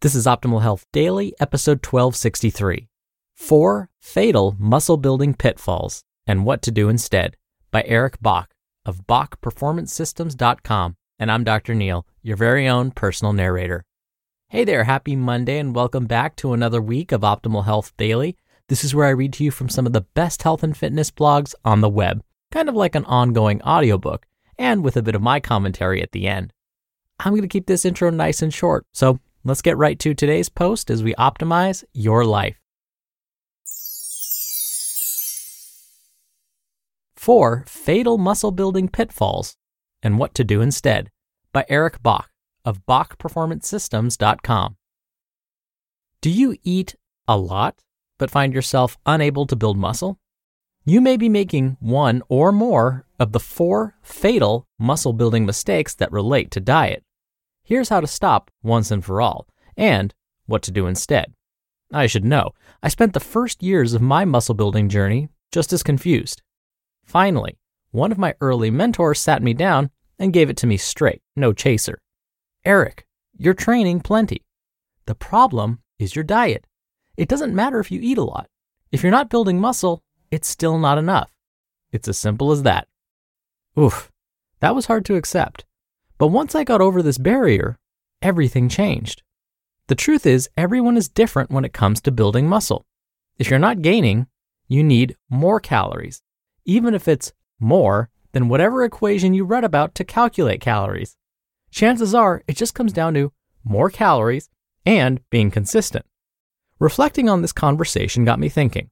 This is Optimal Health Daily, episode 1263 Four Fatal Muscle Building Pitfalls and What to Do Instead by Eric Bach of BachPerformanceSystems.com. And I'm Dr. Neal, your very own personal narrator. Hey there, happy Monday, and welcome back to another week of Optimal Health Daily. This is where I read to you from some of the best health and fitness blogs on the web, kind of like an ongoing audiobook, and with a bit of my commentary at the end. I'm going to keep this intro nice and short, so Let's get right to today's post as we optimize your life. Four Fatal Muscle Building Pitfalls and What to Do Instead by Eric Bach of BachPerformanceSystems.com. Do you eat a lot but find yourself unable to build muscle? You may be making one or more of the four fatal muscle building mistakes that relate to diet. Here's how to stop once and for all, and what to do instead. I should know, I spent the first years of my muscle building journey just as confused. Finally, one of my early mentors sat me down and gave it to me straight, no chaser. Eric, you're training plenty. The problem is your diet. It doesn't matter if you eat a lot. If you're not building muscle, it's still not enough. It's as simple as that. Oof, that was hard to accept. But once I got over this barrier, everything changed. The truth is, everyone is different when it comes to building muscle. If you're not gaining, you need more calories, even if it's more than whatever equation you read about to calculate calories. Chances are it just comes down to more calories and being consistent. Reflecting on this conversation got me thinking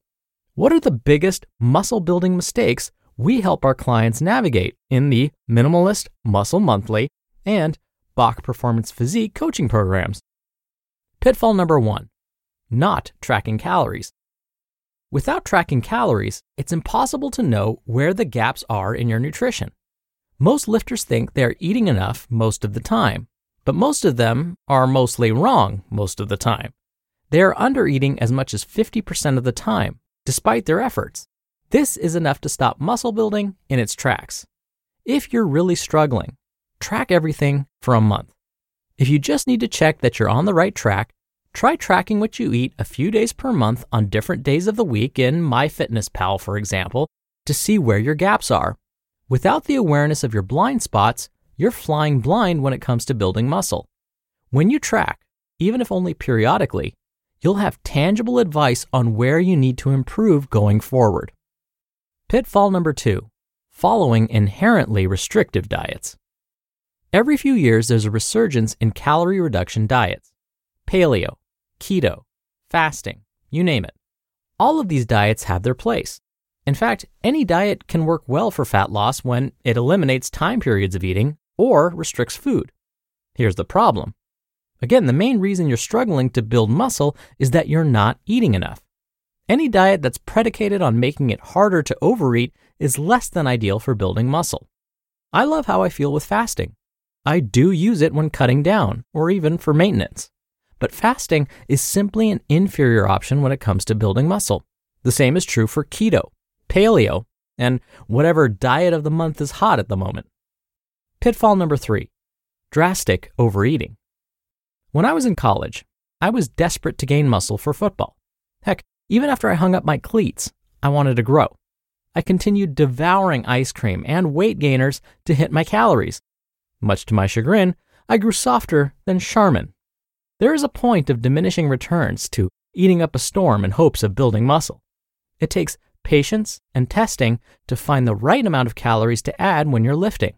what are the biggest muscle building mistakes we help our clients navigate in the Minimalist Muscle Monthly and Bach Performance Physique coaching programs. Pitfall number one not tracking calories. Without tracking calories, it's impossible to know where the gaps are in your nutrition. Most lifters think they're eating enough most of the time, but most of them are mostly wrong most of the time. They are under eating as much as 50% of the time, despite their efforts. This is enough to stop muscle building in its tracks. If you're really struggling, track everything for a month. If you just need to check that you're on the right track, try tracking what you eat a few days per month on different days of the week in MyFitnessPal, for example, to see where your gaps are. Without the awareness of your blind spots, you're flying blind when it comes to building muscle. When you track, even if only periodically, you'll have tangible advice on where you need to improve going forward. Pitfall number two following inherently restrictive diets. Every few years, there's a resurgence in calorie reduction diets paleo, keto, fasting, you name it. All of these diets have their place. In fact, any diet can work well for fat loss when it eliminates time periods of eating or restricts food. Here's the problem. Again, the main reason you're struggling to build muscle is that you're not eating enough. Any diet that's predicated on making it harder to overeat is less than ideal for building muscle. I love how I feel with fasting. I do use it when cutting down or even for maintenance. But fasting is simply an inferior option when it comes to building muscle. The same is true for keto, paleo, and whatever diet of the month is hot at the moment. Pitfall number three drastic overeating. When I was in college, I was desperate to gain muscle for football. Heck, even after I hung up my cleats, I wanted to grow. I continued devouring ice cream and weight gainers to hit my calories. Much to my chagrin, I grew softer than Charmin. There is a point of diminishing returns to eating up a storm in hopes of building muscle. It takes patience and testing to find the right amount of calories to add when you're lifting.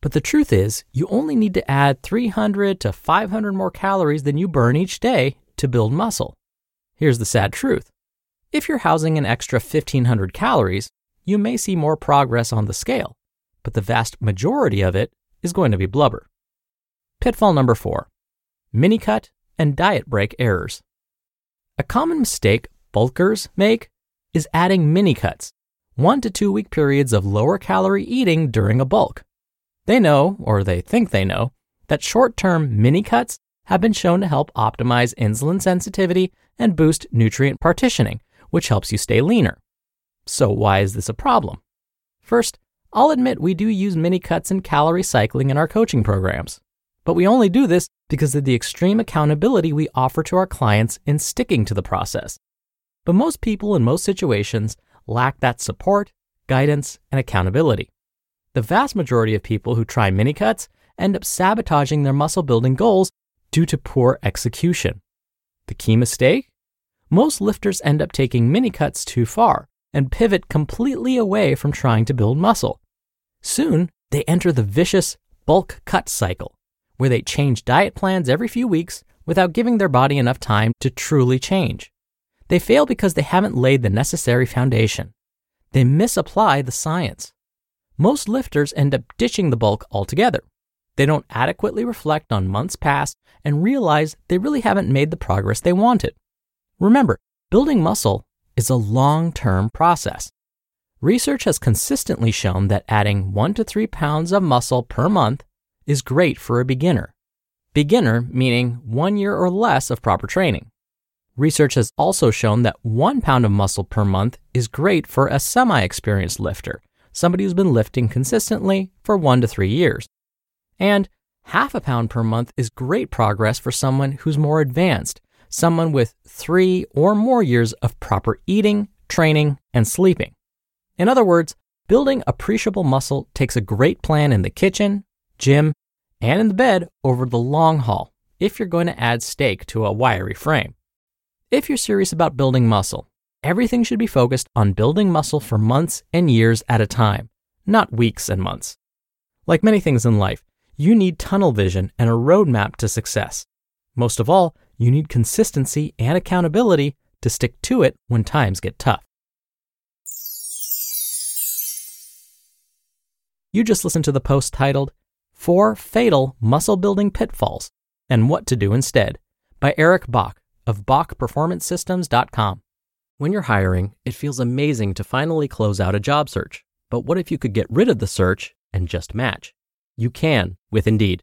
But the truth is, you only need to add 300 to 500 more calories than you burn each day to build muscle. Here's the sad truth if you're housing an extra 1500 calories, you may see more progress on the scale, but the vast majority of it is going to be blubber. Pitfall number four mini cut and diet break errors. A common mistake bulkers make is adding mini cuts, one to two week periods of lower calorie eating during a bulk. They know, or they think they know, that short term mini cuts have been shown to help optimize insulin sensitivity and boost nutrient partitioning, which helps you stay leaner. So, why is this a problem? First, I'll admit we do use mini cuts and calorie cycling in our coaching programs, but we only do this because of the extreme accountability we offer to our clients in sticking to the process. But most people in most situations lack that support, guidance, and accountability. The vast majority of people who try mini cuts end up sabotaging their muscle building goals due to poor execution. The key mistake? Most lifters end up taking mini cuts too far and pivot completely away from trying to build muscle. Soon, they enter the vicious bulk cut cycle, where they change diet plans every few weeks without giving their body enough time to truly change. They fail because they haven't laid the necessary foundation. They misapply the science. Most lifters end up ditching the bulk altogether. They don't adequately reflect on months past and realize they really haven't made the progress they wanted. Remember, building muscle is a long term process. Research has consistently shown that adding 1 to 3 pounds of muscle per month is great for a beginner. Beginner meaning one year or less of proper training. Research has also shown that one pound of muscle per month is great for a semi experienced lifter, somebody who's been lifting consistently for one to three years. And half a pound per month is great progress for someone who's more advanced, someone with three or more years of proper eating, training, and sleeping. In other words, building appreciable muscle takes a great plan in the kitchen, gym, and in the bed over the long haul if you're going to add stake to a wiry frame. If you're serious about building muscle, everything should be focused on building muscle for months and years at a time, not weeks and months. Like many things in life, you need tunnel vision and a roadmap to success. Most of all, you need consistency and accountability to stick to it when times get tough. You just listened to the post titled Four Fatal Muscle Building Pitfalls and What to Do Instead by Eric Bach of BachPerformanceSystems.com. When you're hiring, it feels amazing to finally close out a job search. But what if you could get rid of the search and just match? You can with Indeed.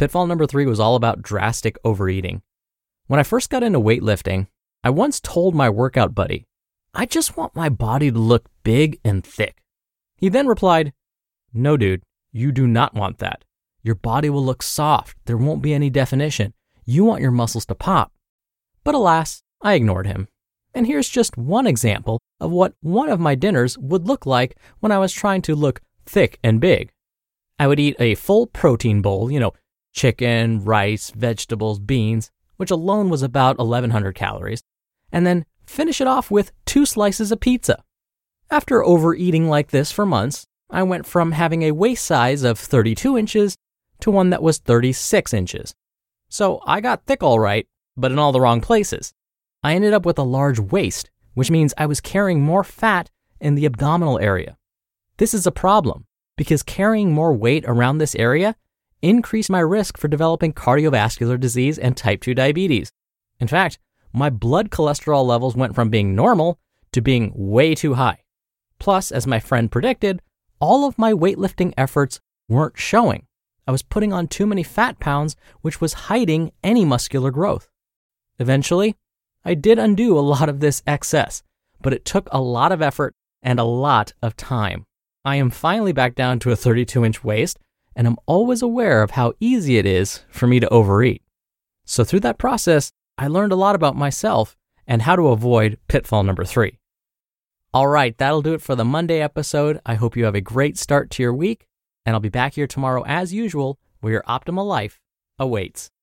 Pitfall number three was all about drastic overeating. When I first got into weightlifting, I once told my workout buddy, I just want my body to look big and thick. He then replied, No, dude, you do not want that. Your body will look soft. There won't be any definition. You want your muscles to pop. But alas, I ignored him. And here's just one example of what one of my dinners would look like when I was trying to look thick and big. I would eat a full protein bowl, you know, chicken, rice, vegetables, beans, which alone was about 1100 calories, and then finish it off with two slices of pizza. After overeating like this for months, I went from having a waist size of 32 inches to one that was 36 inches. So I got thick all right, but in all the wrong places. I ended up with a large waist, which means I was carrying more fat in the abdominal area. This is a problem because carrying more weight around this area increased my risk for developing cardiovascular disease and type 2 diabetes. In fact, my blood cholesterol levels went from being normal to being way too high. Plus, as my friend predicted, all of my weightlifting efforts weren't showing. I was putting on too many fat pounds, which was hiding any muscular growth. Eventually, I did undo a lot of this excess, but it took a lot of effort and a lot of time. I am finally back down to a 32 inch waist, and I'm always aware of how easy it is for me to overeat. So, through that process, I learned a lot about myself and how to avoid pitfall number three. All right, that'll do it for the Monday episode. I hope you have a great start to your week, and I'll be back here tomorrow as usual where your optimal life awaits.